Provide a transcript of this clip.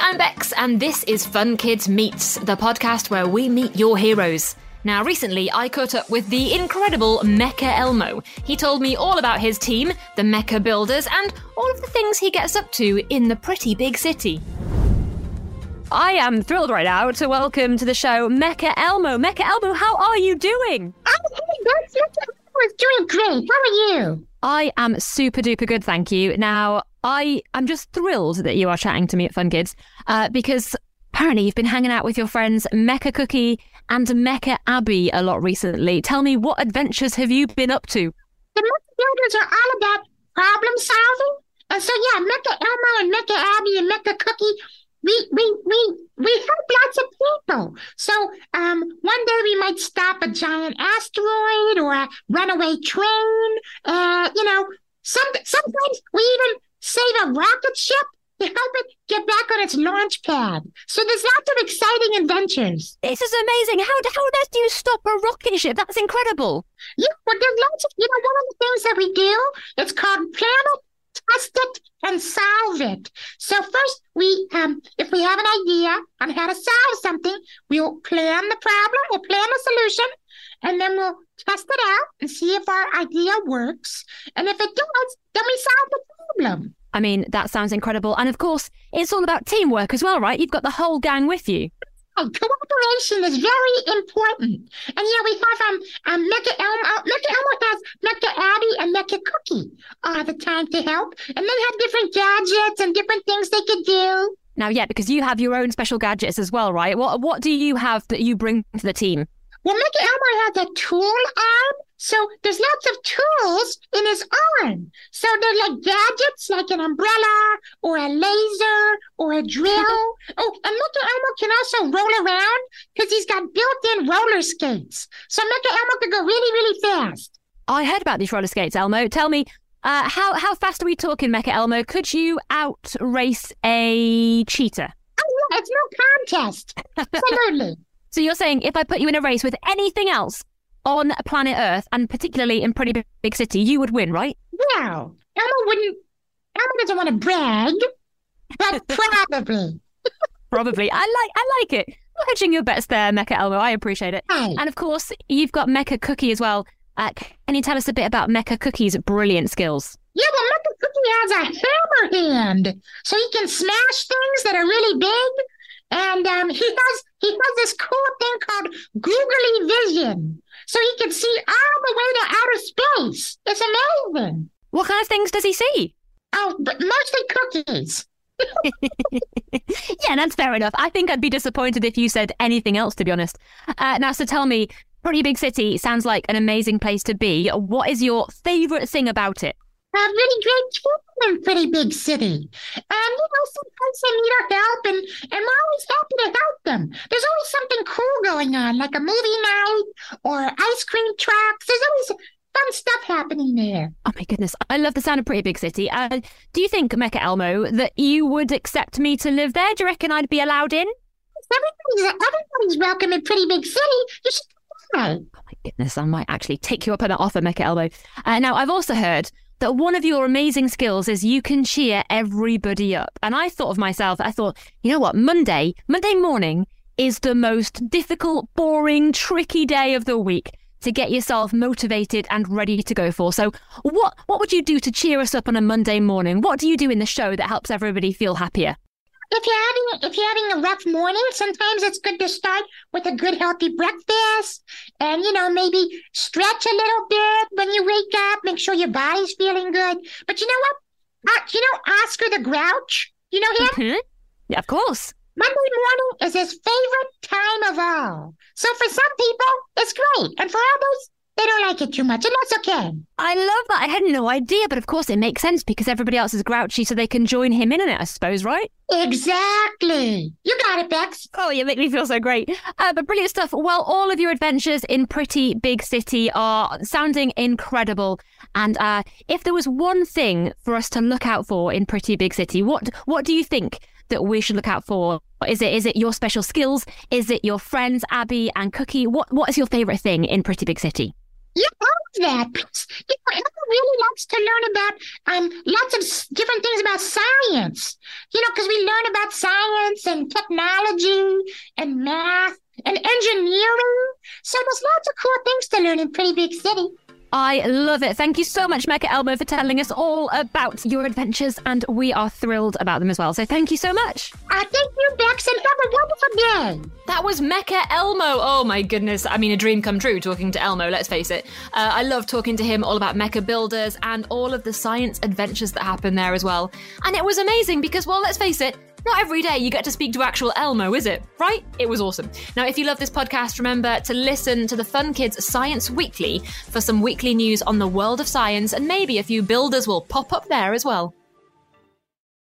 I'm Bex, and this is Fun Kids Meets, the podcast where we meet your heroes. Now, recently I caught up with the incredible Mecha Elmo. He told me all about his team, the Mecha Builders, and all of the things he gets up to in the pretty big city. I am thrilled right now to welcome to the show Mecha Elmo. Mecha Elmo, how are you doing? Oh, hey, Mecha Elmo's doing great. How are you? I am super duper good, thank you. Now, I am just thrilled that you are chatting to me at Fun Kids uh, because apparently you've been hanging out with your friends Mecha Cookie and Mecha Abby a lot recently. Tell me, what adventures have you been up to? The Mecha Builders are all about problem solving. And so, yeah, Mecha Elmo and Mecha Abby and Mecha Cookie, we, we, we, we help lots of people. So, um, one day we might stop a giant asteroid or a runaway train. Uh, you know, some, sometimes we even save a rocket ship to help it get back on its launch pad. So there's lots of exciting adventures. This is amazing. How, how on earth do you stop a rocket ship? That's incredible. Yeah, well, there's lots of, you know, one of the things that we do, it's called plan it, test it, and solve it. So first, we, um, if we have an idea on how to solve something, we'll plan the problem, we'll plan the solution, and then we'll test it out and see if our idea works. And if it does, then we solve the problem. I mean, that sounds incredible. And of course, it's all about teamwork as well, right? You've got the whole gang with you. Oh, cooperation is very important. And yeah, we have um, um Mecha Elmo. Mecha Elmo has Mecha Abby and Mecha Cookie all the time to help. And they have different gadgets and different things they could do. Now, yeah, because you have your own special gadgets as well, right? What what do you have that you bring to the team? Well, Mecha Elmo has a tool arm so there's lots of tools in his arm. So they're like gadgets, like an umbrella or a laser or a drill. oh, and Mecha Elmo can also roll around because he's got built-in roller skates. So Mecha Elmo can go really, really fast. I heard about these roller skates, Elmo. Tell me, uh, how how fast are we talking, Mecha Elmo? Could you out race a cheetah? Oh yeah, it's no contest. Absolutely. so you're saying if I put you in a race with anything else, on planet Earth, and particularly in pretty big city, you would win, right? Well, Elmo wouldn't. Elmo doesn't want to brag, but probably. probably. I like. I like it. hedging your bets there, Mecha Elmo. I appreciate it. Hey. And of course, you've got Mecha Cookie as well. Uh, can you tell us a bit about Mecha Cookie's brilliant skills? Yeah, well, Mecha Cookie has a hammer hand, so he can smash things that are really big. And um, he has he has this cool thing called googly vision so he can see all the way to outer space. It's amazing. What kind of things does he see? Oh, but mostly cookies. yeah, that's fair enough. I think I'd be disappointed if you said anything else, to be honest. Uh, now, so tell me, Pretty Big City sounds like an amazing place to be. What is your favourite thing about it? A really great team in Pretty Big City. And, you know, sometimes they need our help, and, and we're always happy to help them. There's always something cool going on, like a movie night or ice cream trucks. There's always fun stuff happening there. Oh my goodness, I love the sound of Pretty Big City. Uh, do you think, Mecha Elmo, that you would accept me to live there? Do you reckon I'd be allowed in? Everybody's, everybody's welcome in Pretty Big City. You should try. Oh my goodness, I might actually take you up on an offer, Mecha Elmo. Uh, now, I've also heard that one of your amazing skills is you can cheer everybody up. And I thought of myself, I thought, you know what, Monday, Monday morning is the most difficult, boring, tricky day of the week to get yourself motivated and ready to go for. So what what would you do to cheer us up on a Monday morning? What do you do in the show that helps everybody feel happier? If you're having if you're having a rough morning, sometimes it's good to start with a good healthy breakfast, and you know maybe stretch a little bit when you wake up. Make sure your body's feeling good. But you know what? Uh, you know Oscar the Grouch. You know him? Mm-hmm. Yeah, of course. Monday morning is his favorite time of all. So for some people, it's great, and for others, they don't like it too much, and that's okay. I love that. I had no idea, but of course it makes sense because everybody else is grouchy, so they can join him in it, I suppose, right? Exactly. You got it, Bex. Oh, you make me feel so great. Uh, but brilliant stuff. Well, all of your adventures in Pretty Big City are sounding incredible. And uh, if there was one thing for us to look out for in Pretty Big City, what what do you think that we should look out for? Is it is it your special skills? Is it your friends Abby and Cookie? What what is your favorite thing in Pretty Big City? All of that. You know, Elmo really likes to learn about um lots of different things about science. You know, because we learn about science and technology and math and engineering. So there's lots of cool things to learn in Pretty Big City. I love it. Thank you so much, Mecha Elmo, for telling us all about your adventures, and we are thrilled about them as well. So thank you so much. Uh, thank you, Bex, and have a wonderful day. That was Mecha Elmo. Oh my goodness. I mean, a dream come true talking to Elmo, let's face it. Uh, I love talking to him all about mecha builders and all of the science adventures that happen there as well. And it was amazing because, well, let's face it, not every day you get to speak to actual Elmo, is it? Right? It was awesome. Now, if you love this podcast, remember to listen to the Fun Kids Science Weekly for some weekly news on the world of science, and maybe a few builders will pop up there as well.